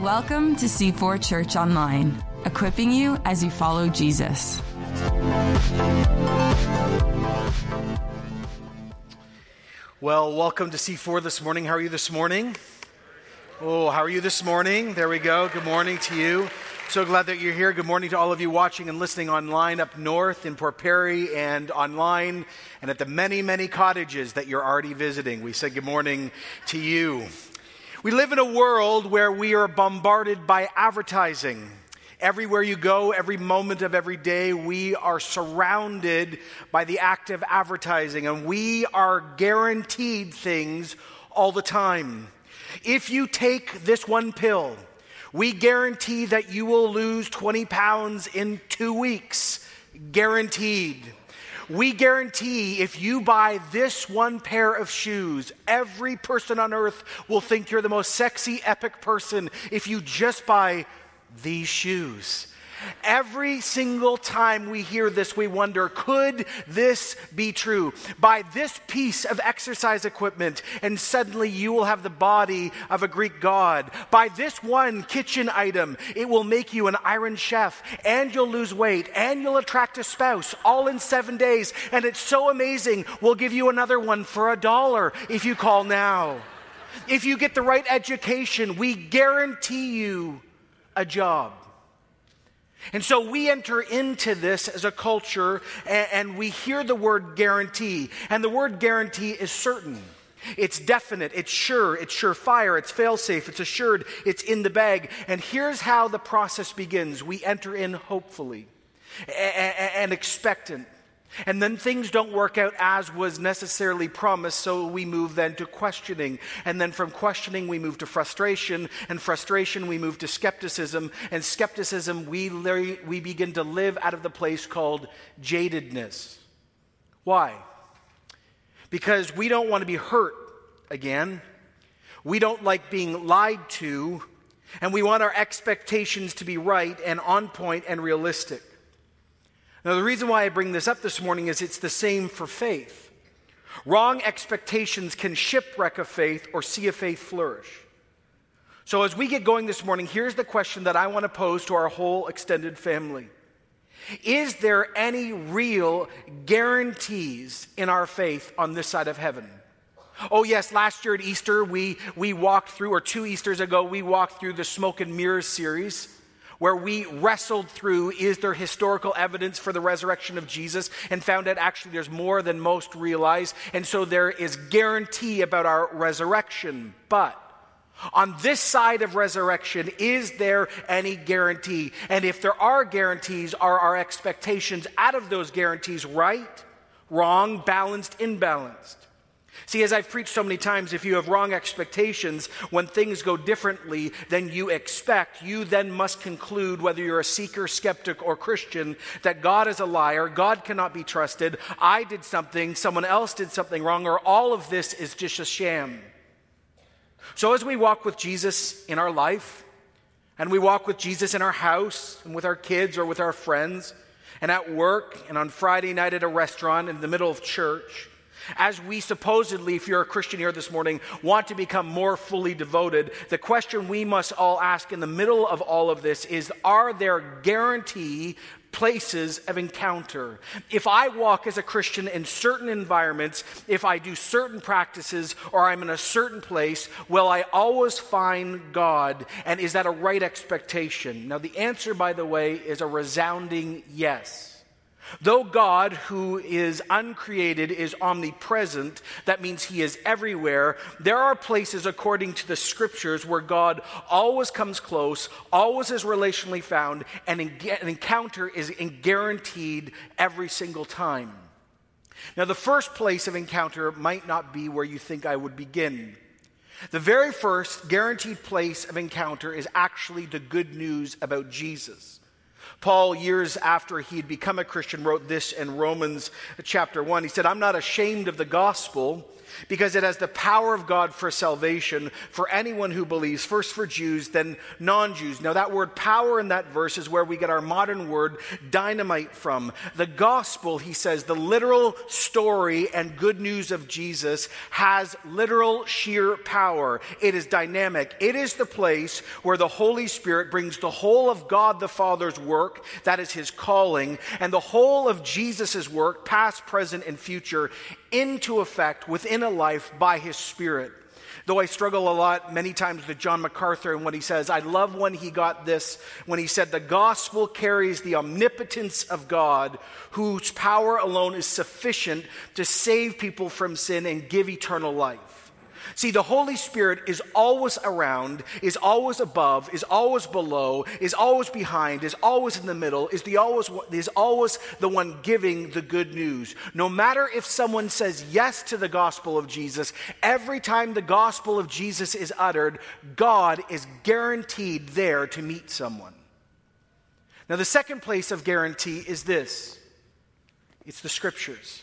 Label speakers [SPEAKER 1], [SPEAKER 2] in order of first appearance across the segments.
[SPEAKER 1] Welcome to C4 Church Online, equipping you as you follow Jesus.
[SPEAKER 2] Well, welcome to C4 this morning. How are you this morning? Oh, how are you this morning? There we go. Good morning to you. So glad that you're here. Good morning to all of you watching and listening online up north in Port Perry and online and at the many, many cottages that you're already visiting. We say good morning to you. We live in a world where we are bombarded by advertising. Everywhere you go, every moment of every day, we are surrounded by the act of advertising, and we are guaranteed things all the time. If you take this one pill, we guarantee that you will lose 20 pounds in two weeks. Guaranteed. We guarantee if you buy this one pair of shoes, every person on earth will think you're the most sexy, epic person if you just buy these shoes. Every single time we hear this, we wonder could this be true? Buy this piece of exercise equipment, and suddenly you will have the body of a Greek god. Buy this one kitchen item, it will make you an iron chef, and you'll lose weight, and you'll attract a spouse all in seven days. And it's so amazing, we'll give you another one for a dollar if you call now. If you get the right education, we guarantee you a job. And so we enter into this as a culture and, and, we hear the word guarantee. And the word guarantee is certain. It's definite, it's sure, it's surefire, it's failsafe, it's assured, it's in the bag. And here's how the process begins we enter in hopefully and, and expectant. And then things don't work out as was necessarily promised, so we move then to questioning. And then from questioning, we move to frustration. And frustration, we move to skepticism. And skepticism, we, we begin to live out of the place called jadedness. Why? Because we don't want to be hurt again. We don't like being lied to. And we want our expectations to be right and on point and realistic. Now, the reason why I bring this up this morning is it's the same for faith. Wrong expectations can shipwreck a faith or see a faith flourish. So, as we get going this morning, here's the question that I want to pose to our whole extended family Is there any real guarantees in our faith on this side of heaven? Oh, yes, last year at Easter, we, we walked through, or two Easters ago, we walked through the Smoke and Mirrors series where we wrestled through is there historical evidence for the resurrection of Jesus and found out actually there's more than most realize. And so there is guarantee about our resurrection. But on this side of resurrection, is there any guarantee? And if there are guarantees, are our expectations out of those guarantees right, wrong, balanced, imbalanced? See, as I've preached so many times, if you have wrong expectations, when things go differently than you expect, you then must conclude, whether you're a seeker, skeptic, or Christian, that God is a liar, God cannot be trusted, I did something, someone else did something wrong, or all of this is just a sham. So as we walk with Jesus in our life, and we walk with Jesus in our house, and with our kids, or with our friends, and at work, and on Friday night at a restaurant, in the middle of church, as we supposedly, if you're a Christian here this morning, want to become more fully devoted, the question we must all ask in the middle of all of this is Are there guarantee places of encounter? If I walk as a Christian in certain environments, if I do certain practices, or I'm in a certain place, will I always find God? And is that a right expectation? Now, the answer, by the way, is a resounding yes. Though God, who is uncreated, is omnipresent, that means he is everywhere, there are places, according to the scriptures, where God always comes close, always is relationally found, and an encounter is guaranteed every single time. Now, the first place of encounter might not be where you think I would begin. The very first guaranteed place of encounter is actually the good news about Jesus. Paul, years after he had become a Christian, wrote this in Romans chapter 1. He said, I'm not ashamed of the gospel because it has the power of God for salvation for anyone who believes, first for Jews, then non Jews. Now, that word power in that verse is where we get our modern word dynamite from. The gospel, he says, the literal story and good news of Jesus has literal sheer power. It is dynamic. It is the place where the Holy Spirit brings the whole of God the Father's work, that is his calling, and the whole of Jesus' work, past, present, and future, into effect within a life by his Spirit. Though I struggle a lot many times with John MacArthur and what he says, I love when he got this, when he said, The gospel carries the omnipotence of God, whose power alone is sufficient to save people from sin and give eternal life. See, the Holy Spirit is always around, is always above, is always below, is always behind, is always in the middle, is, the always, is always the one giving the good news. No matter if someone says yes to the gospel of Jesus, every time the gospel of Jesus is uttered, God is guaranteed there to meet someone. Now, the second place of guarantee is this it's the scriptures.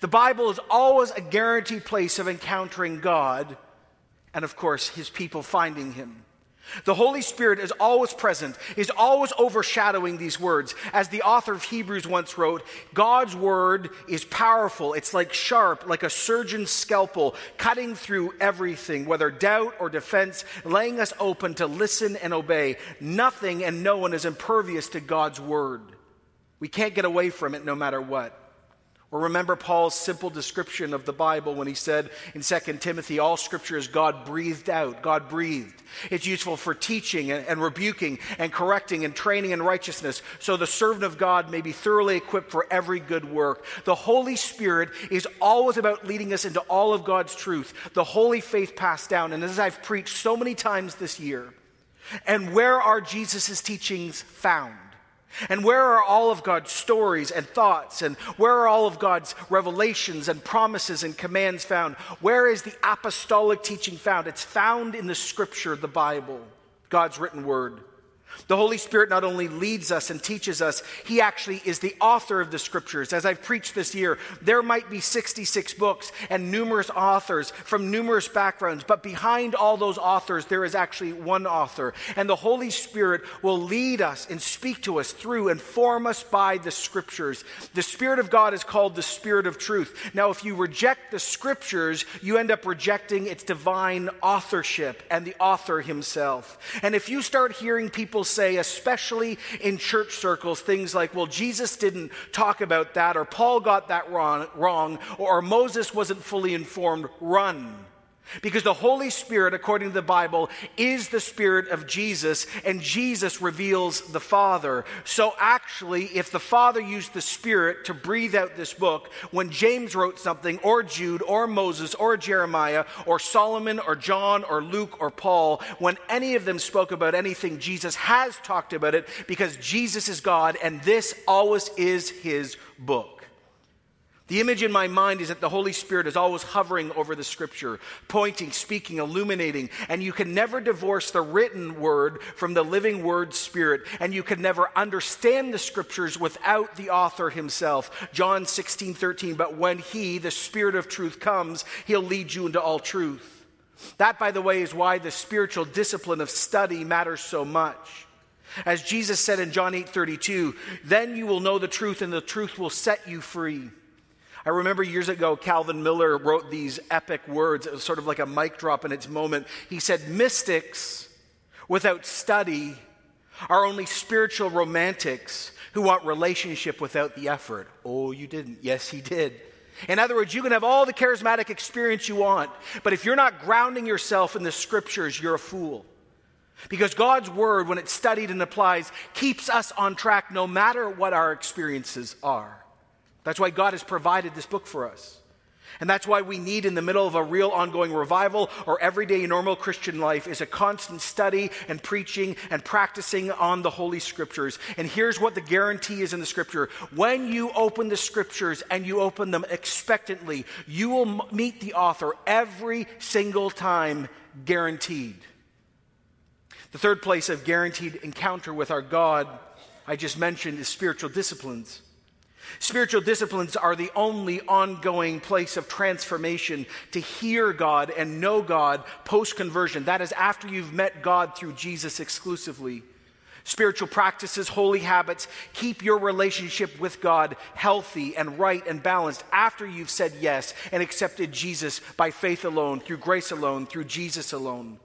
[SPEAKER 2] The Bible is always a guaranteed place of encountering God and, of course, his people finding him. The Holy Spirit is always present, is always overshadowing these words. As the author of Hebrews once wrote, God's word is powerful. It's like sharp, like a surgeon's scalpel, cutting through everything, whether doubt or defense, laying us open to listen and obey. Nothing and no one is impervious to God's word. We can't get away from it no matter what. Or remember Paul's simple description of the Bible when he said in 2 Timothy, all scripture is God breathed out, God breathed. It's useful for teaching and, and, rebuking and correcting and training in righteousness, so the servant of God may be thoroughly equipped for every good work. The Holy Spirit is always about leading us into all of God's truth, the holy faith passed down. And as I've preached so many times this year, and where are Jesus' teachings found? And where are all of God's stories and thoughts? And where are all of God's revelations and promises and commands found? Where is the apostolic teaching found? It's found in the scripture, the Bible, God's written word. The Holy Spirit not only leads us and teaches us, He actually is the author of the scriptures. As I've preached this year, there might be 66 books and numerous authors from numerous backgrounds, but behind all those authors, there is actually one author. And the Holy Spirit will lead us and speak to us through and form us by the scriptures. The Spirit of God is called the Spirit of truth. Now, if you reject the scriptures, you end up rejecting its divine authorship and the author himself. And if you start hearing people say, especially in church circles, things like, well, Jesus didn't talk about that, or Paul got that wrong, wrong or Moses wasn't fully informed, run. Because the Holy Spirit, according to the Bible, is the Spirit of Jesus, and Jesus reveals the Father. So, actually, if the Father used the Spirit to breathe out this book, when James wrote something, or Jude, or Moses, or Jeremiah, or Solomon, or John, or Luke, or Paul, when any of them spoke about anything, Jesus has talked about it because Jesus is God, and this always is his book. The image in my mind is that the Holy Spirit is always hovering over the scripture, pointing, speaking, illuminating, and you can never divorce the written word from the living word spirit, and you can never understand the scriptures without the author himself. John 16, 13, but when he, the Spirit of truth, comes, he'll lead you into all truth. That, by the way, is why the spiritual discipline of study matters so much. As Jesus said in John 8 32, then you will know the truth, and the truth will set you free. I remember years ago, Calvin Miller wrote these epic words. It was sort of like a mic drop in its moment. He said, Mystics without study are only spiritual romantics who want relationship without the effort. Oh, you didn't. Yes, he did. In other words, you can have all the charismatic experience you want, but if you're not grounding yourself in the scriptures, you're a fool. Because God's word, when it's studied and applies, keeps us on track no matter what our experiences are. That's why God has provided this book for us. And that's why we need, in the middle of a real ongoing revival or everyday normal Christian life, is a constant study and preaching and practicing on the Holy Scriptures. And here's what the guarantee is in the Scripture when you open the Scriptures and you open them expectantly, you will meet the author every single time, guaranteed. The third place of guaranteed encounter with our God I just mentioned is spiritual disciplines. Spiritual disciplines are the only ongoing place of transformation to hear God and know God post conversion. That is after you've met God through Jesus exclusively. Spiritual practices, holy habits keep your relationship with God healthy and right and balanced after you've said yes and accepted Jesus by faith alone, through grace alone, through Jesus alone.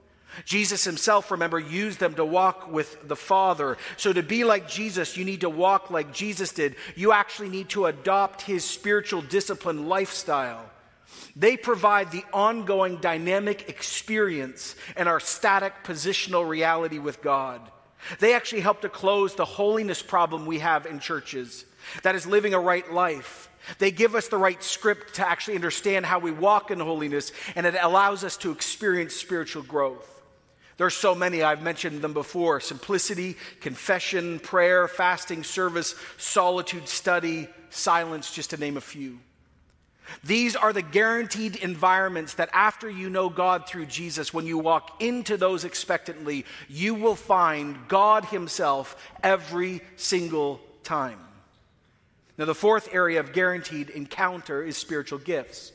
[SPEAKER 2] Jesus himself, remember, used them to walk with the Father. So to be like Jesus, you need to walk like Jesus did. You actually need to adopt his spiritual discipline lifestyle. They provide the ongoing dynamic experience and our static positional reality with God. They actually help to close the holiness problem we have in churches that is living a right life. They give us the right script to actually understand how we walk in holiness, and it allows us to experience spiritual growth. There's so many, I've mentioned them before simplicity, confession, prayer, fasting, service, solitude, study, silence, just to name a few. These are the guaranteed environments that after you know God through Jesus, when you walk into those expectantly, you will find God Himself every single time. Now, the fourth area of guaranteed encounter is spiritual gifts.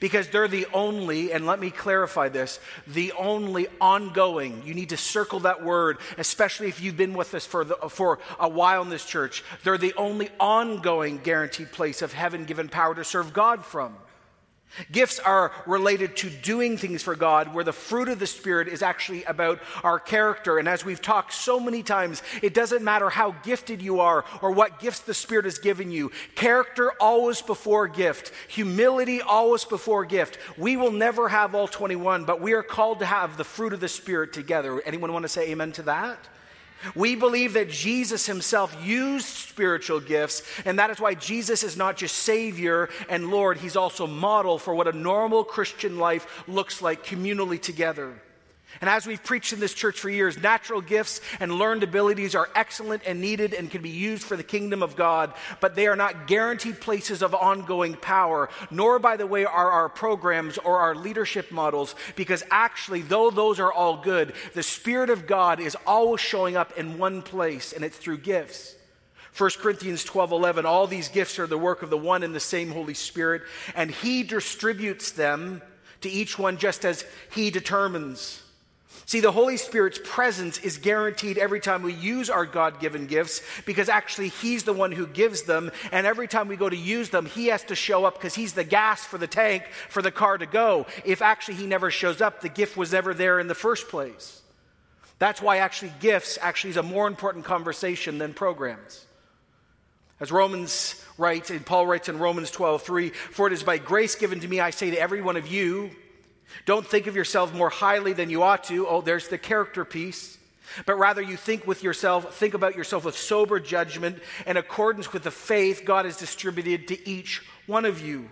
[SPEAKER 2] Because they're the only, and let me clarify this, the only ongoing, you need to circle that word, especially if you've been with us for, the, for a while in this church. They're the only ongoing guaranteed place of heaven given power to serve God from. Gifts are related to doing things for God, where the fruit of the Spirit is actually about our character. And as we've talked so many times, it doesn't matter how gifted you are or what gifts the Spirit has given you. Character always before gift, humility always before gift. We will never have all 21, but we are called to have the fruit of the Spirit together. Anyone want to say amen to that? We believe that Jesus himself used spiritual gifts, and that is why Jesus is not just Savior and Lord, he's also model for what a normal Christian life looks like communally together. And as we've preached in this church for years, natural gifts and learned abilities are excellent and needed and can be used for the kingdom of God, but they are not guaranteed places of ongoing power, nor, by the way, are our programs or our leadership models, because actually, though those are all good, the Spirit of God is always showing up in one place, and it's through gifts. 1 Corinthians 12 11, all these gifts are the work of the one and the same Holy Spirit, and He distributes them to each one just as He determines. See, the Holy Spirit's presence is guaranteed every time we use our God given gifts because actually He's the one who gives them. And every time we go to use them, He has to show up because He's the gas for the tank for the car to go. If actually He never shows up, the gift was never there in the first place. That's why actually gifts actually is a more important conversation than programs. As Romans writes, and Paul writes in Romans 12, 3, for it is by grace given to me, I say to every one of you, don't think of yourself more highly than you ought to. Oh, there's the character piece. But rather, you think with yourself, think about yourself with sober judgment in accordance with the faith God has distributed to each one of you.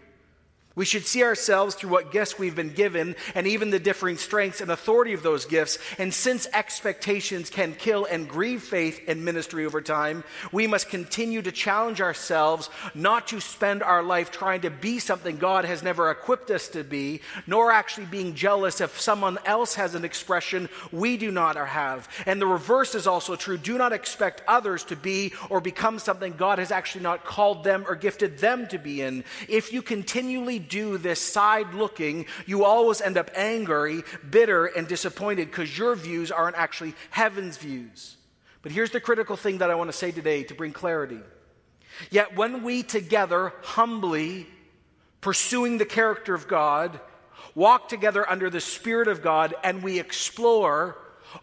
[SPEAKER 2] We should see ourselves through what gifts we've been given and even the differing strengths and authority of those gifts. And since expectations can kill and grieve faith and ministry over time, we must continue to challenge ourselves not to spend our life trying to be something God has never equipped us to be, nor actually being jealous if someone else has an expression we do not have. And the reverse is also true. Do not expect others to be or become something God has actually not called them or gifted them to be in. If you continually do this side looking, you always end up angry, bitter, and disappointed because your views aren't actually heaven's views. But here's the critical thing that I want to say today to bring clarity. Yet when we together humbly pursuing the character of God, walk together under the Spirit of God, and we explore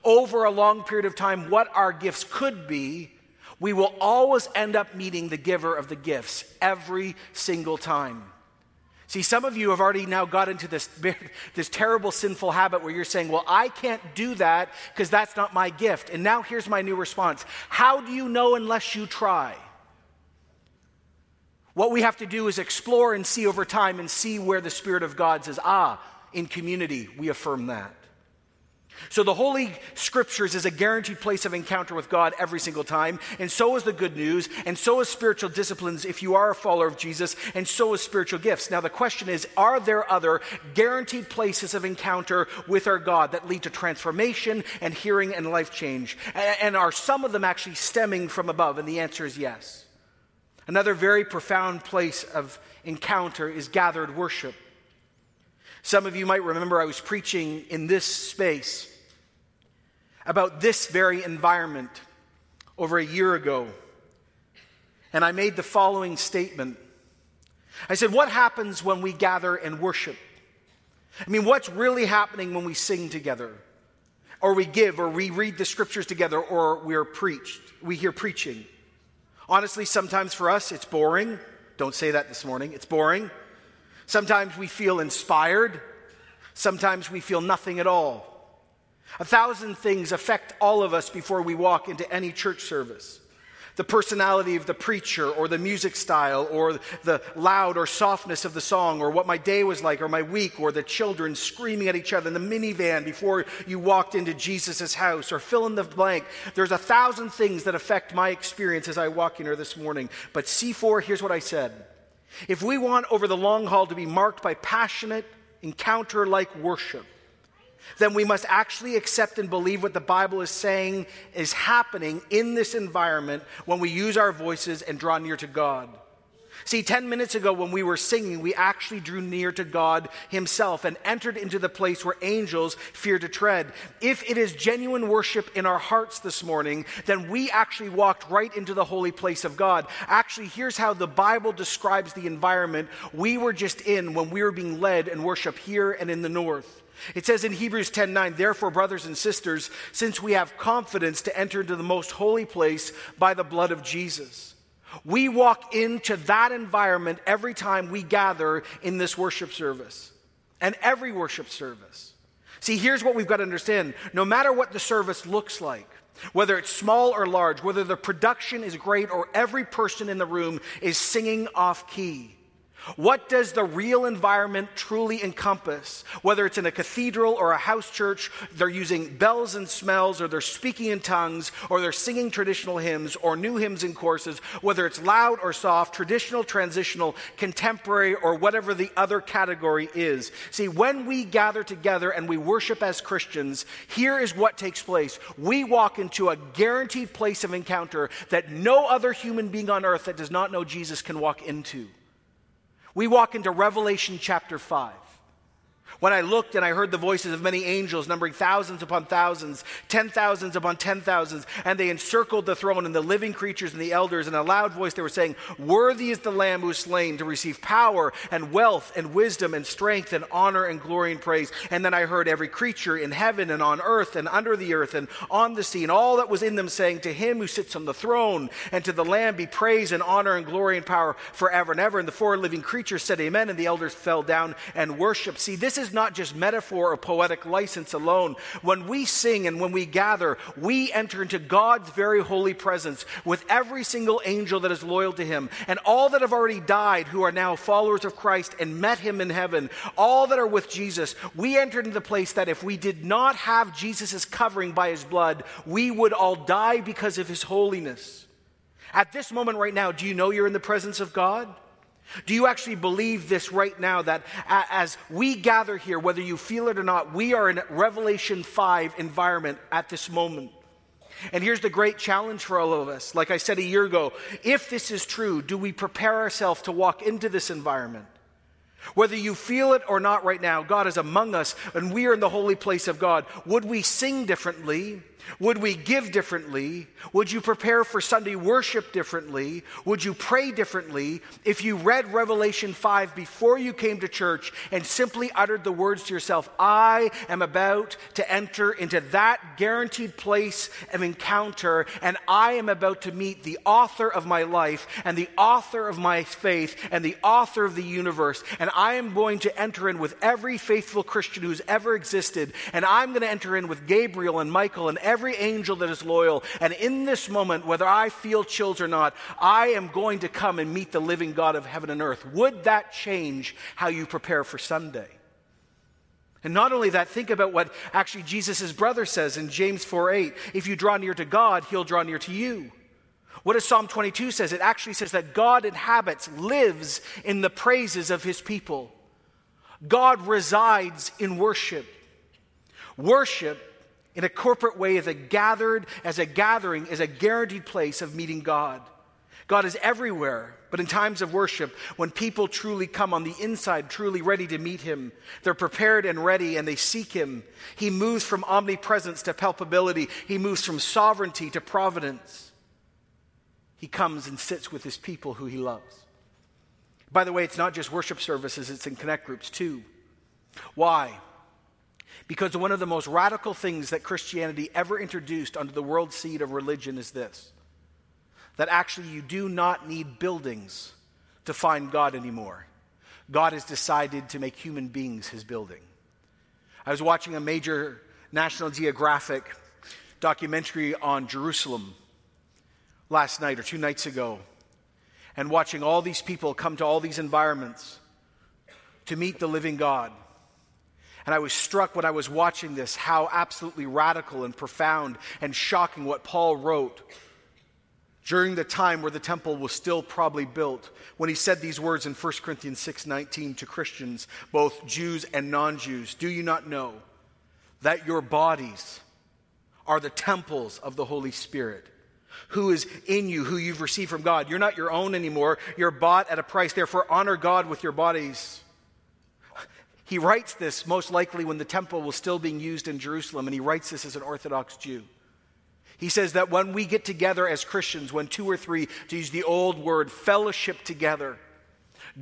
[SPEAKER 2] over a long period of time what our gifts could be, we will always end up meeting the giver of the gifts every single time. See, some of you have already now got into this, this terrible sinful habit where you're saying, Well, I can't do that because that's not my gift. And now here's my new response How do you know unless you try? What we have to do is explore and see over time and see where the Spirit of God says, Ah, in community, we affirm that. So the Holy Scriptures is a guaranteed place of encounter with God every single time, and so is the good news, and so is spiritual disciplines if you are a follower of Jesus, and so is spiritual gifts. Now the question is, are there other guaranteed places of encounter with our God that lead to transformation and hearing and life change? And are some of them actually stemming from above? And the answer is yes. Another very profound place of encounter is gathered worship. Some of you might remember I was preaching in this space about this very environment over a year ago. And I made the following statement I said, What happens when we gather and worship? I mean, what's really happening when we sing together? Or we give, or we read the scriptures together, or we're preached. We hear preaching. Honestly, sometimes for us, it's boring. Don't say that this morning. It's boring. Sometimes we feel inspired. Sometimes we feel nothing at all. A thousand things affect all of us before we walk into any church service. The personality of the preacher, or the music style, or the loud or softness of the song, or what my day was like, or my week, or the children screaming at each other in the minivan before you walked into Jesus' house, or fill in the blank. There's a thousand things that affect my experience as I walk in here this morning. But C4, here's what I said. If we want over the long haul to be marked by passionate, encounter like worship, then we must actually accept and believe what the Bible is saying is happening in this environment when we use our voices and draw near to God. See, 10 minutes ago when we were singing, we actually drew near to God Himself and entered into the place where angels fear to tread. If it is genuine worship in our hearts this morning, then we actually walked right into the holy place of God. Actually, here's how the Bible describes the environment we were just in when we were being led in worship here and in the north. It says in Hebrews 10:9, "Therefore, brothers and sisters, since we have confidence to enter into the most holy place by the blood of Jesus." We walk into that environment every time we gather in this worship service and every worship service. See, here's what we've got to understand no matter what the service looks like, whether it's small or large, whether the production is great or every person in the room is singing off key, what does the real environment truly encompass? Whether it's in a cathedral or a house church, they're using bells and smells, or they're speaking in tongues, or they're singing traditional hymns, or new hymns and courses, whether it's loud or soft, traditional, transitional, contemporary, or whatever the other category is. See, when we gather together and we worship as Christians, here is what takes place. We walk into a guaranteed place of encounter that no other human being on earth that does not know Jesus can walk into we walk into Revelation chapter 5. When I looked and I heard the voices of many angels, numbering thousands upon thousands, ten thousands upon ten thousands, and they encircled the throne and the living creatures and the elders, in a loud voice they were saying, Worthy is the Lamb who is slain to receive power and wealth and wisdom and strength and honor and glory and praise. And then I heard every creature in heaven and on earth and under the earth and on the sea and all that was in them saying, To him who sits on the throne and to the Lamb be praise and honor and glory and power forever and ever. And the four living creatures said, Amen. And the elders fell down and worshiped. See, this is is not just metaphor or poetic license alone. When we sing and when we gather, we enter into God's very holy presence with every single angel that is loyal to Him and all that have already died who are now followers of Christ and met Him in heaven, all that are with Jesus. We enter into the place that if we did not have Jesus' covering by His blood, we would all die because of His holiness. At this moment right now, do you know you're in the presence of God? Do you actually believe this right now that as we gather here, whether you feel it or not, we are in a Revelation 5 environment at this moment? And here's the great challenge for all of us. Like I said a year ago, if this is true, do we prepare ourselves to walk into this environment? Whether you feel it or not right now, God is among us and we are in the holy place of God. Would we sing differently? Would we give differently? Would you prepare for Sunday worship differently? Would you pray differently if you read Revelation 5 before you came to church and simply uttered the words to yourself, I am about to enter into that guaranteed place of encounter, and I am about to meet the author of my life and the author of my faith and the author of the universe, and I am going to enter in with every faithful Christian who's ever existed, and I'm going to enter in with Gabriel and Michael and every angel that is loyal. And in this moment, whether I feel chills or not, I am going to come and meet the living God of heaven and earth. Would that change how you prepare for Sunday? And not only that, think about what actually Jesus' brother says in James 4 8. If you draw near to God, he'll draw near to you. What does Psalm 22 says? It actually says that God inhabits, lives in the praises of his people. God resides in worship. Worship in a corporate way as a gathered, as a gathering, is a guaranteed place of meeting God. God is everywhere, but in times of worship, when people truly come on the inside, truly ready to meet Him, they're prepared and ready and they seek Him. He moves from omnipresence to palpability, He moves from sovereignty to providence. He comes and sits with His people who He loves. By the way, it's not just worship services, it's in connect groups too. Why? Because one of the most radical things that Christianity ever introduced under the world seed of religion is this that actually you do not need buildings to find God anymore. God has decided to make human beings his building. I was watching a major National Geographic documentary on Jerusalem last night or two nights ago, and watching all these people come to all these environments to meet the living God. And I was struck when I was watching this how absolutely radical and profound and shocking what Paul wrote during the time where the temple was still probably built when he said these words in 1 Corinthians 6:19 to Christians both Jews and non-Jews do you not know that your bodies are the temples of the Holy Spirit who is in you who you've received from God? You're not your own anymore. You're bought at a price. Therefore honor God with your bodies he writes this most likely when the temple was still being used in Jerusalem and he writes this as an orthodox Jew. He says that when we get together as Christians, when two or three, to use the old word, fellowship together,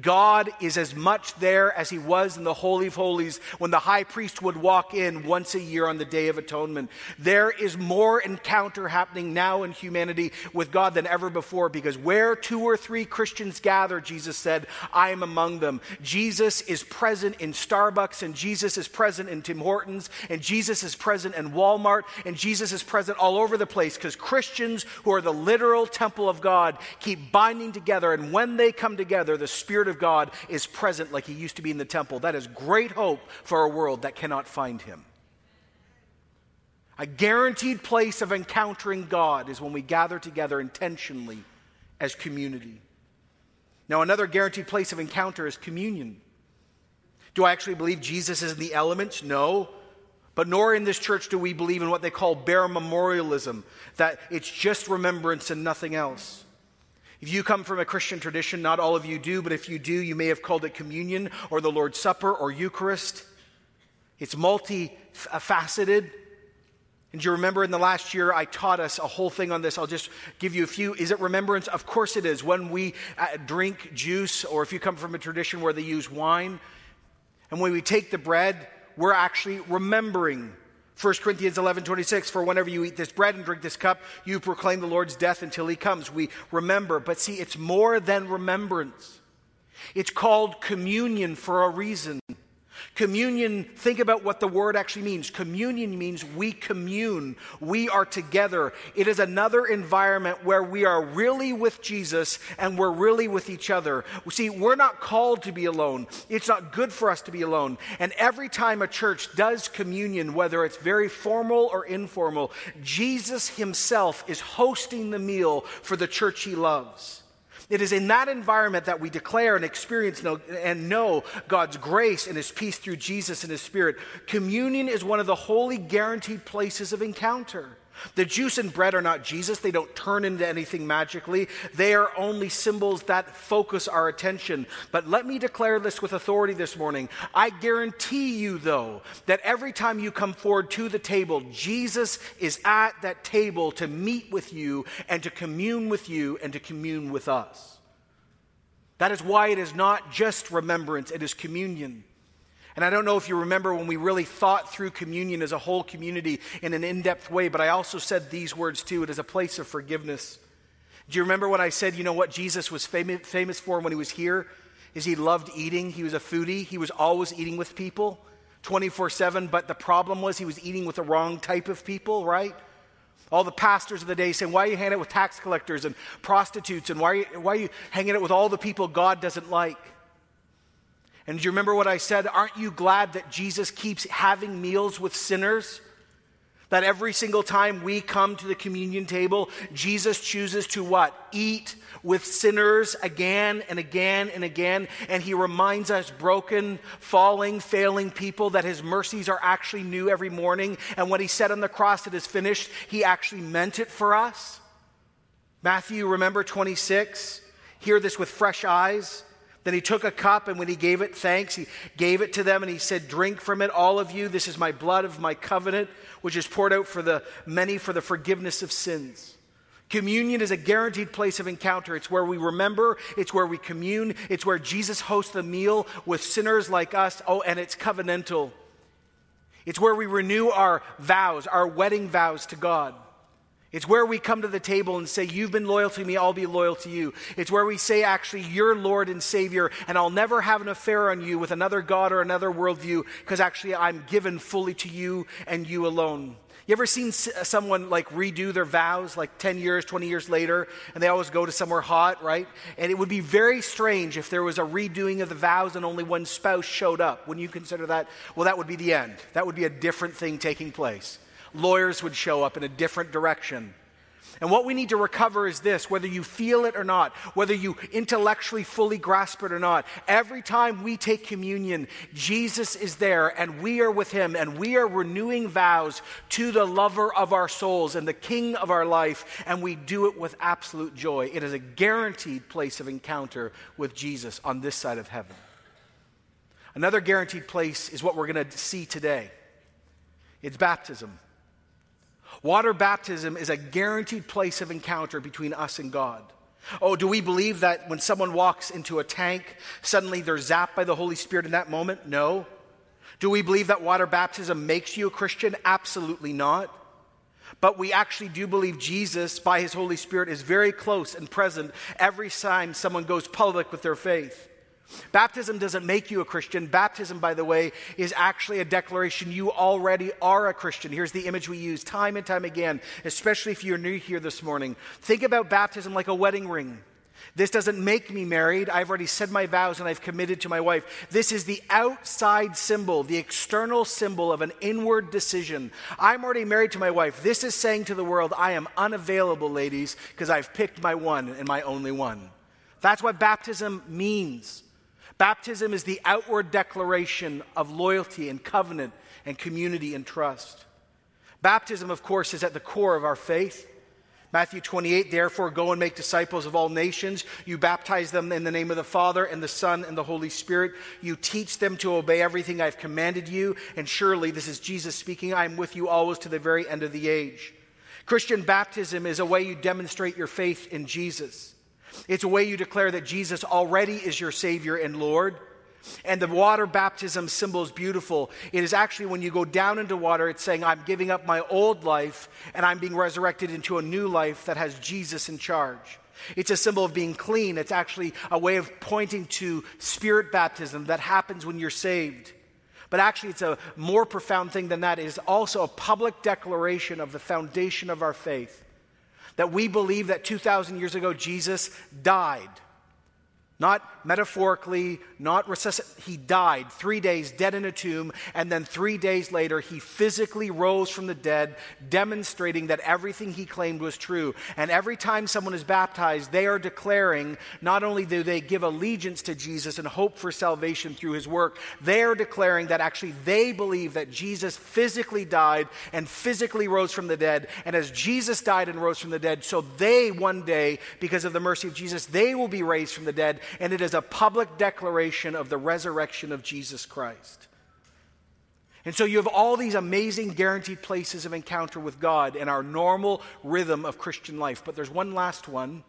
[SPEAKER 2] God is as much there as he was in the Holy of Holies when the high priest would walk in once a year on the Day of Atonement. There is more encounter happening now in humanity with God than ever before because where two or three Christians gather, Jesus said, I am among them. Jesus is present in Starbucks and Jesus is present in Tim Hortons and Jesus is present in Walmart and Jesus is present all over the place because Christians who are the literal temple of God keep binding together and when they come together, the Spirit Spirit of God is present like he used to be in the temple. That is great hope for a world that cannot find him. A guaranteed place of encountering God is when we gather together intentionally as community. Now, another guaranteed place of encounter is communion. Do I actually believe Jesus is in the elements? No. But nor in this church do we believe in what they call bare memorialism, that it's just remembrance and nothing else. If you come from a Christian tradition, not all of you do, but if you do, you may have called it communion or the Lord's Supper or Eucharist. It's multifaceted. And you remember in the last year I taught us a whole thing on this? I'll just give you a few. Is it remembrance? Of course it is. When we uh, drink juice, or if you come from a tradition where they use wine, and when we take the bread, we're actually remembering 1 Corinthians 11, 26, for whenever you eat this bread and drink this cup, you proclaim the Lord's death until he comes. We remember. But see, it's more than remembrance. It's called communion for a reason. Communion, think about what the word actually means. Communion means we commune, we are together. It is another environment where we are really with Jesus and we're really with each other. See, we're not called to be alone, it's not good for us to be alone. And every time a church does communion, whether it's very formal or informal, Jesus himself is hosting the meal for the church he loves. It is in that environment that we declare and experience and know God's grace and His peace through Jesus and His Spirit. Communion is one of the holy, guaranteed places of encounter. The juice and bread are not Jesus. They don't turn into anything magically. They are only symbols that focus our attention. But let me declare this with authority this morning. I guarantee you, though, that every time you come forward to the table, Jesus is at that table to meet with you and to commune with you and to commune with us. That is why it is not just remembrance, it is communion. And I don't know if you remember when we really thought through communion as a whole community in an in depth way, but I also said these words too it is a place of forgiveness. Do you remember when I said, you know what Jesus was fam- famous for when he was here? Is he loved eating. He was a foodie. He was always eating with people 24 7. But the problem was he was eating with the wrong type of people, right? All the pastors of the day saying, Why are you hanging out with tax collectors and prostitutes? And why are you, why are you hanging out with all the people God doesn't like? And do you remember what I said? Aren't you glad that Jesus keeps having meals with sinners? That every single time we come to the communion table, Jesus chooses to what? Eat with sinners again and again and again. And he reminds us, broken, falling, failing people, that his mercies are actually new every morning. And when he said on the cross, it is finished, he actually meant it for us. Matthew, remember 26? Hear this with fresh eyes. Then he took a cup, and when he gave it thanks, he gave it to them, and he said, Drink from it, all of you. This is my blood of my covenant, which is poured out for the many for the forgiveness of sins. Communion is a guaranteed place of encounter. It's where we remember, it's where we commune, it's where Jesus hosts the meal with sinners like us. Oh, and it's covenantal. It's where we renew our vows, our wedding vows to God. It's where we come to the table and say, You've been loyal to me, I'll be loyal to you. It's where we say, Actually, you're Lord and Savior, and I'll never have an affair on you with another God or another worldview, because actually I'm given fully to you and you alone. You ever seen uh, someone like redo their vows like 10 years, 20 years later, and they always go to somewhere hot, right? And it would be very strange if there was a redoing of the vows and only one spouse showed up. Wouldn't you consider that? Well, that would be the end. That would be a different thing taking place lawyers would show up in a different direction. And what we need to recover is this whether you feel it or not, whether you intellectually fully grasp it or not, every time we take communion, Jesus is there and we are with him and we are renewing vows to the lover of our souls and the king of our life, and we do it with absolute joy. It is a guaranteed place of encounter with Jesus on this side of heaven. Another guaranteed place is what we're going to see today it's baptism. Water baptism is a guaranteed place of encounter between us and God. Oh, do we believe that when someone walks into a tank, suddenly they're zapped by the Holy Spirit in that moment? No. Do we believe that water baptism makes you a Christian? Absolutely not. But we actually do believe Jesus, by his Holy Spirit, is very close and present every time someone goes public with their faith. Baptism doesn't make you a Christian. Baptism, by the way, is actually a declaration you already are a Christian. Here's the image we use time and time again, especially if you're new here this morning. Think about baptism like a wedding ring. This doesn't make me married. I've already said my vows and I've committed to my wife. This is the outside symbol, the external symbol of an inward decision. I'm already married to my wife. This is saying to the world, I am unavailable, ladies, because I've picked my one and my only one. That's what baptism means. Baptism is the outward declaration of loyalty and covenant and community and trust. Baptism, of course, is at the core of our faith. Matthew 28, therefore, go and make disciples of all nations. You baptize them in the name of the Father and the Son and the Holy Spirit. You teach them to obey everything I've commanded you. And surely, this is Jesus speaking, I am with you always to the very end of the age. Christian baptism is a way you demonstrate your faith in Jesus. It's a way you declare that Jesus already is your Savior and Lord. And the water baptism symbol is beautiful. It is actually when you go down into water, it's saying, I'm giving up my old life and I'm being resurrected into a new life that has Jesus in charge. It's a symbol of being clean. It's actually a way of pointing to spirit baptism that happens when you're saved. But actually, it's a more profound thing than that. It is also a public declaration of the foundation of our faith that we believe that 2,000 years ago Jesus died not metaphorically, not resuscitated. He died three days dead in a tomb, and then three days later, he physically rose from the dead, demonstrating that everything he claimed was true. And every time someone is baptized, they are declaring not only do they give allegiance to Jesus and hope for salvation through his work, they are declaring that actually they believe that Jesus physically died and physically rose from the dead. And as Jesus died and rose from the dead, so they one day, because of the mercy of Jesus, they will be raised from the dead and it is a public declaration of the resurrection of Jesus Christ. And so you have all these amazing guaranteed places of encounter with God in our normal rhythm of Christian life. But there's one last one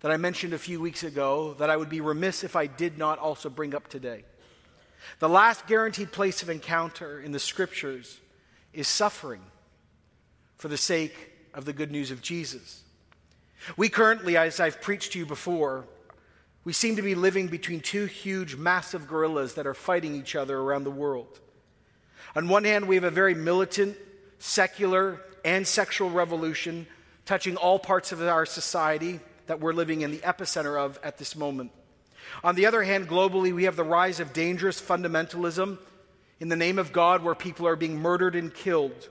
[SPEAKER 2] that I mentioned a few weeks ago that I would be remiss if I did not also bring up today. The last guaranteed place of encounter in the scriptures is suffering for the sake of the good news of Jesus. We currently, as I've preached to you before, we seem to be living between two huge, massive gorillas that are fighting each other around the world. On one hand, we have a very militant, secular, and sexual revolution touching all parts of our society that we're living in the epicenter of at this moment. On the other hand, globally, we have the rise of dangerous fundamentalism in the name of God where people are being murdered and killed.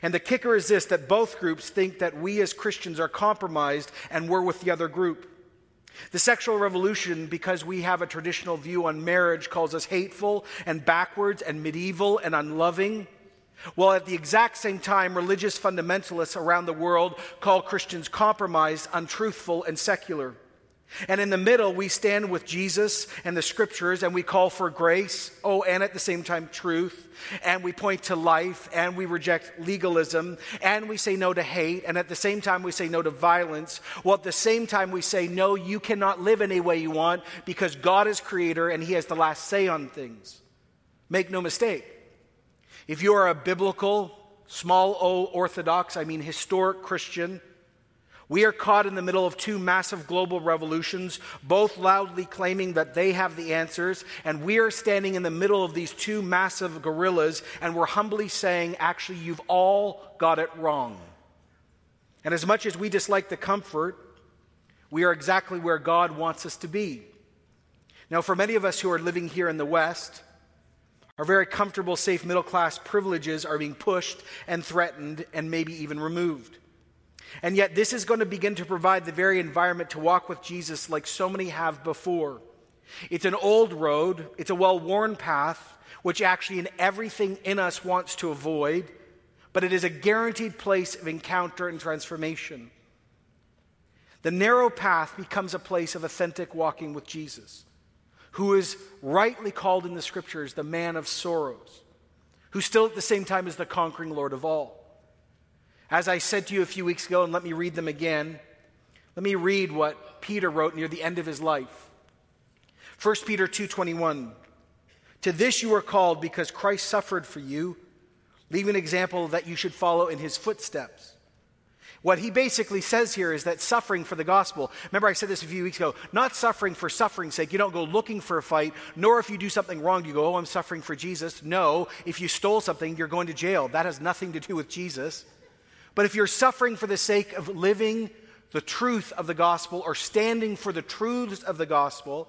[SPEAKER 2] And the kicker is this that both groups think that we as Christians are compromised and we're with the other group. The sexual revolution, because we have a traditional view on marriage, calls us hateful and backwards and medieval and unloving. While at the exact same time, religious fundamentalists around the world call Christians compromised, untruthful, and secular. And in the middle, we stand with Jesus and the scriptures and we call for grace, oh, and at the same time, truth. And we point to life and we reject legalism and we say no to hate. And at the same time, we say no to violence. Well, at the same time, we say, no, you cannot live any way you want because God is creator and he has the last say on things. Make no mistake. If you are a biblical, small o orthodox, I mean historic Christian, we are caught in the middle of two massive global revolutions, both loudly claiming that they have the answers, and we are standing in the middle of these two massive gorillas, and we're humbly saying, actually, you've all got it wrong. And as much as we dislike the comfort, we are exactly where God wants us to be. Now, for many of us who are living here in the West, our very comfortable, safe middle class privileges are being pushed and threatened and maybe even removed. And yet, this is going to begin to provide the very environment to walk with Jesus like so many have before. It's an old road, it's a well worn path, which actually in everything in us wants to avoid, but it is a guaranteed place of encounter and transformation. The narrow path becomes a place of authentic walking with Jesus, who is rightly called in the scriptures the man of sorrows, who still at the same time is the conquering Lord of all. As I said to you a few weeks ago, and let me read them again, let me read what Peter wrote near the end of his life. 1 Peter 2:21 To this you are called because Christ suffered for you, leaving an example that you should follow in his footsteps. What he basically says here is that suffering for the gospel, remember I said this a few weeks ago, not suffering for suffering's sake. You don't go looking for a fight, nor if you do something wrong, you go, oh, I'm suffering for Jesus. No, if you stole something, you're going to jail. That has nothing to do with Jesus. But if you're suffering for the sake of living the truth of the gospel or standing for the truths of the gospel,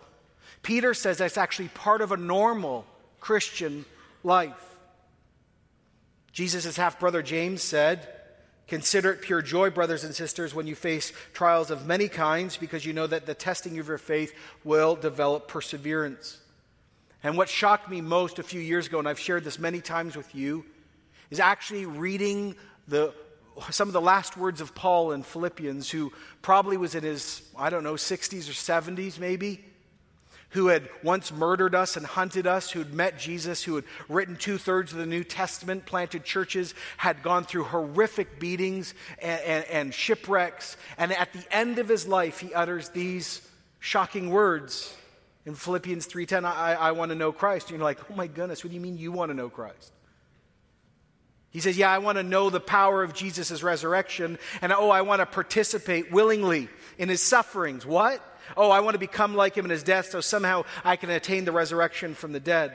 [SPEAKER 2] Peter says that's actually part of a normal Christian life. Jesus' half brother James said, Consider it pure joy, brothers and sisters, when you face trials of many kinds, because you know that the testing of your faith will develop perseverance. And what shocked me most a few years ago, and I've shared this many times with you, is actually reading the some of the last words of Paul in Philippians, who probably was in his, I don't know, 60s or 70s maybe, who had once murdered us and hunted us, who had met Jesus, who had written two thirds of the New Testament, planted churches, had gone through horrific beatings and, and, and shipwrecks. And at the end of his life, he utters these shocking words in Philippians 3.10, I, I want to know Christ. And you're like, oh my goodness, what do you mean you want to know Christ? He says, Yeah, I want to know the power of Jesus' resurrection, and oh, I want to participate willingly in his sufferings. What? Oh, I want to become like him in his death so somehow I can attain the resurrection from the dead.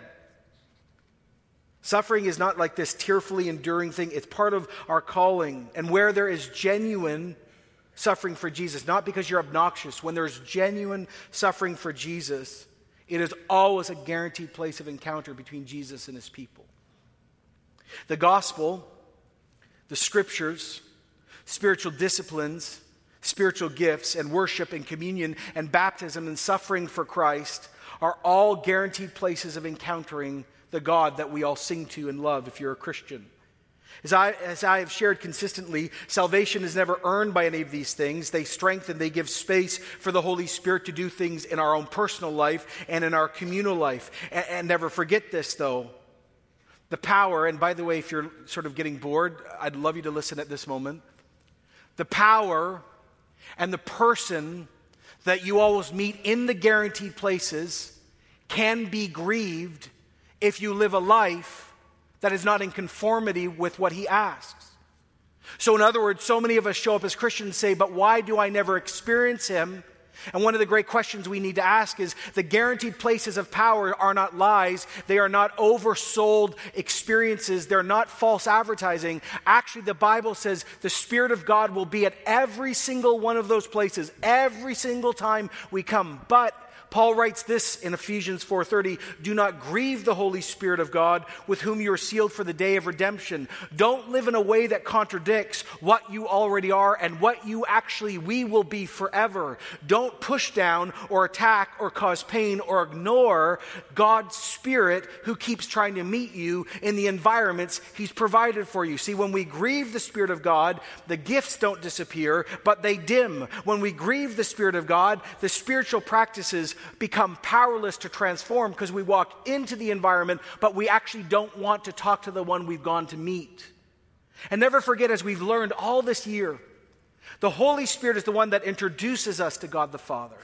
[SPEAKER 2] Suffering is not like this tearfully enduring thing, it's part of our calling. And where there is genuine suffering for Jesus, not because you're obnoxious, when there's genuine suffering for Jesus, it is always a guaranteed place of encounter between Jesus and his people. The gospel, the scriptures, spiritual disciplines, spiritual gifts, and worship and communion and baptism and suffering for Christ are all guaranteed places of encountering the God that we all sing to and love if you're a Christian. As I, as I have shared consistently, salvation is never earned by any of these things. They strengthen, they give space for the Holy Spirit to do things in our own personal life and in our communal life. And, and never forget this, though. The power, and by the way, if you're sort of getting bored, I'd love you to listen at this moment. The power and the person that you always meet in the guaranteed places can be grieved if you live a life that is not in conformity with what he asks. So, in other words, so many of us show up as Christians say, But why do I never experience him? And one of the great questions we need to ask is the guaranteed places of power are not lies. They are not oversold experiences. They're not false advertising. Actually, the Bible says the Spirit of God will be at every single one of those places, every single time we come. But Paul writes this in Ephesians 4:30, "Do not grieve the Holy Spirit of God, with whom you are sealed for the day of redemption. Don't live in a way that contradicts what you already are and what you actually we will be forever. Don't push down or attack or cause pain or ignore God's Spirit who keeps trying to meet you in the environments he's provided for you. See, when we grieve the Spirit of God, the gifts don't disappear, but they dim. When we grieve the Spirit of God, the spiritual practices become powerless to transform because we walk into the environment, but we actually don't want to talk to the one we've gone to meet. And never forget, as we've learned all this year, the Holy Spirit is the one that introduces us to God the Father.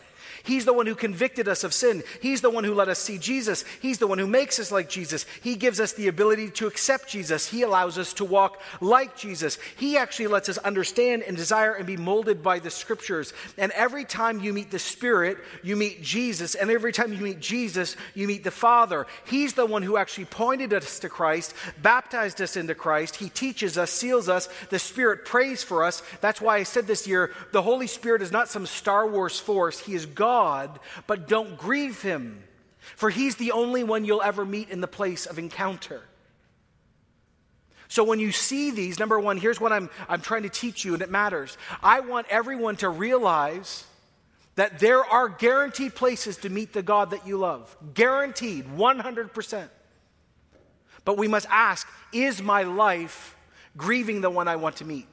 [SPEAKER 2] He's the one who convicted us of sin. He's the one who let us see Jesus. He's the one who makes us like Jesus. He gives us the ability to accept Jesus. He allows us to walk like Jesus. He actually lets us understand and desire and be molded by the scriptures. And every time you meet the Spirit, you meet Jesus. And every time you meet Jesus, you meet the Father. He's the one who actually pointed us to Christ, baptized us into Christ. He teaches us, seals us. The Spirit prays for us. That's why I said this year the Holy Spirit is not some Star Wars force. He is God God, but don't grieve him, for he's the only one you'll ever meet in the place of encounter. So when you see these, number one, here's what I'm, I'm trying to teach you, and it matters. I want everyone to realize that there are guaranteed places to meet the God that you love. Guaranteed, 100%. But we must ask is my life grieving the one I want to meet?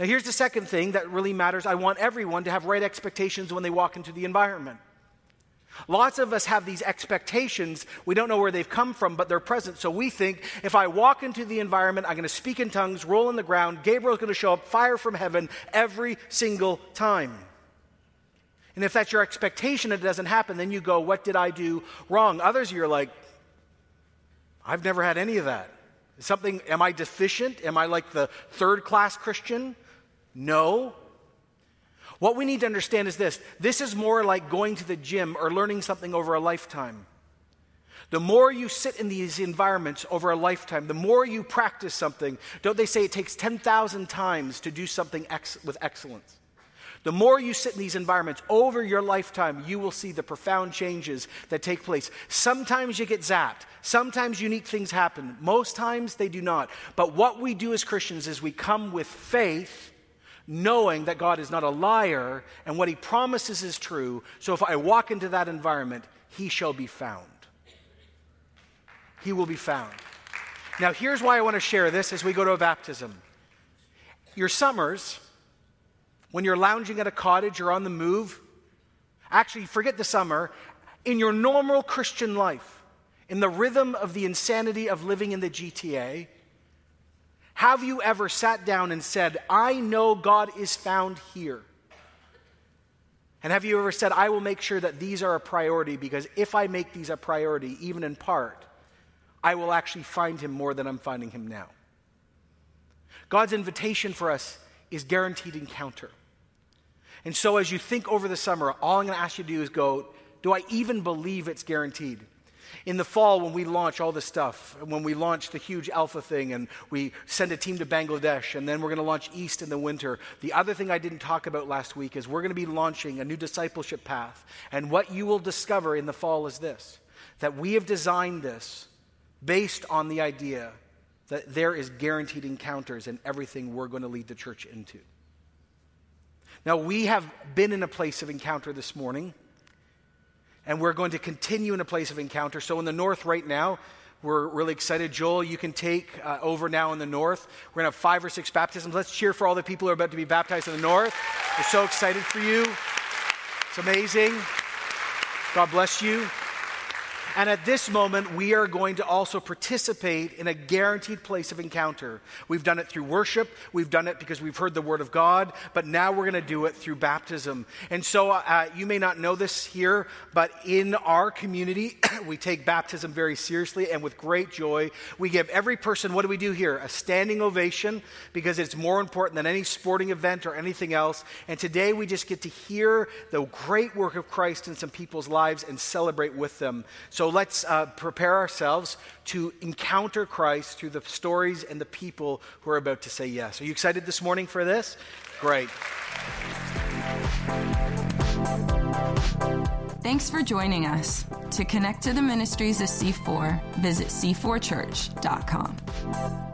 [SPEAKER 2] Now, here's the second thing that really matters I want everyone to have right expectations when they walk into the environment. Lots of us have these expectations. We don't know where they've come from, but they're present. So we think if I walk into the environment, I'm going to speak in tongues, roll on the ground, Gabriel's going to show up, fire from heaven every single time. And if that's your expectation, and it doesn't happen, then you go, What did I do wrong? Others, you're like, I've never had any of that. Something, am I deficient? Am I like the third class Christian? No. What we need to understand is this this is more like going to the gym or learning something over a lifetime. The more you sit in these environments over a lifetime, the more you practice something. Don't they say it takes 10,000 times to do something ex- with excellence? The more you sit in these environments over your lifetime, you will see the profound changes that take place. Sometimes you get zapped. Sometimes unique things happen. Most times they do not. But what we do as Christians is we come with faith knowing that God is not a liar and what he promises is true. So if I walk into that environment, he shall be found. He will be found. Now, here's why I want to share this as we go to a baptism. Your summers, when you're lounging at a cottage or on the move, actually, forget the summer, in your normal Christian life, in the rhythm of the insanity of living in the GTA, have you ever sat down and said, I know God is found here? And have you ever said, I will make sure that these are a priority because if I make these a priority, even in part, I will actually find him more than I'm finding him now? God's invitation for us is guaranteed encounter. And so, as you think over the summer, all I'm going to ask you to do is go, Do I even believe it's guaranteed? In the fall, when we launch all this stuff, when we launch the huge Alpha thing and we send a team to Bangladesh, and then we're going to launch East in the winter, the other thing I didn't talk about last week is we're going to be launching a new discipleship path. And what you will discover in the fall is this that we have designed this based on the idea that there is guaranteed encounters in everything we're going to lead the church into. Now, we have been in a place of encounter this morning and we're going to continue in a place of encounter. So, in the north right now, we're really excited. Joel, you can take uh, over now in the north. We're going to have five or six baptisms. Let's cheer for all the people who are about to be baptized in the north. We're so excited for you. It's amazing. God bless you. And at this moment, we are going to also participate in a guaranteed place of encounter. We've done it through worship, we've done it because we've heard the word of God, but now we're going to do it through baptism. And so uh, you may not know this here, but in our community, we take baptism very seriously and with great joy. We give every person, what do we do here? A standing ovation because it's more important than any sporting event or anything else. And today we just get to hear the great work of Christ in some people's lives and celebrate with them. So so let's uh, prepare ourselves to encounter Christ through the stories and the people who are about to say yes. Are you excited this morning for this? Great.
[SPEAKER 1] Thanks for joining us. To connect to the ministries of C4, visit c4church.com.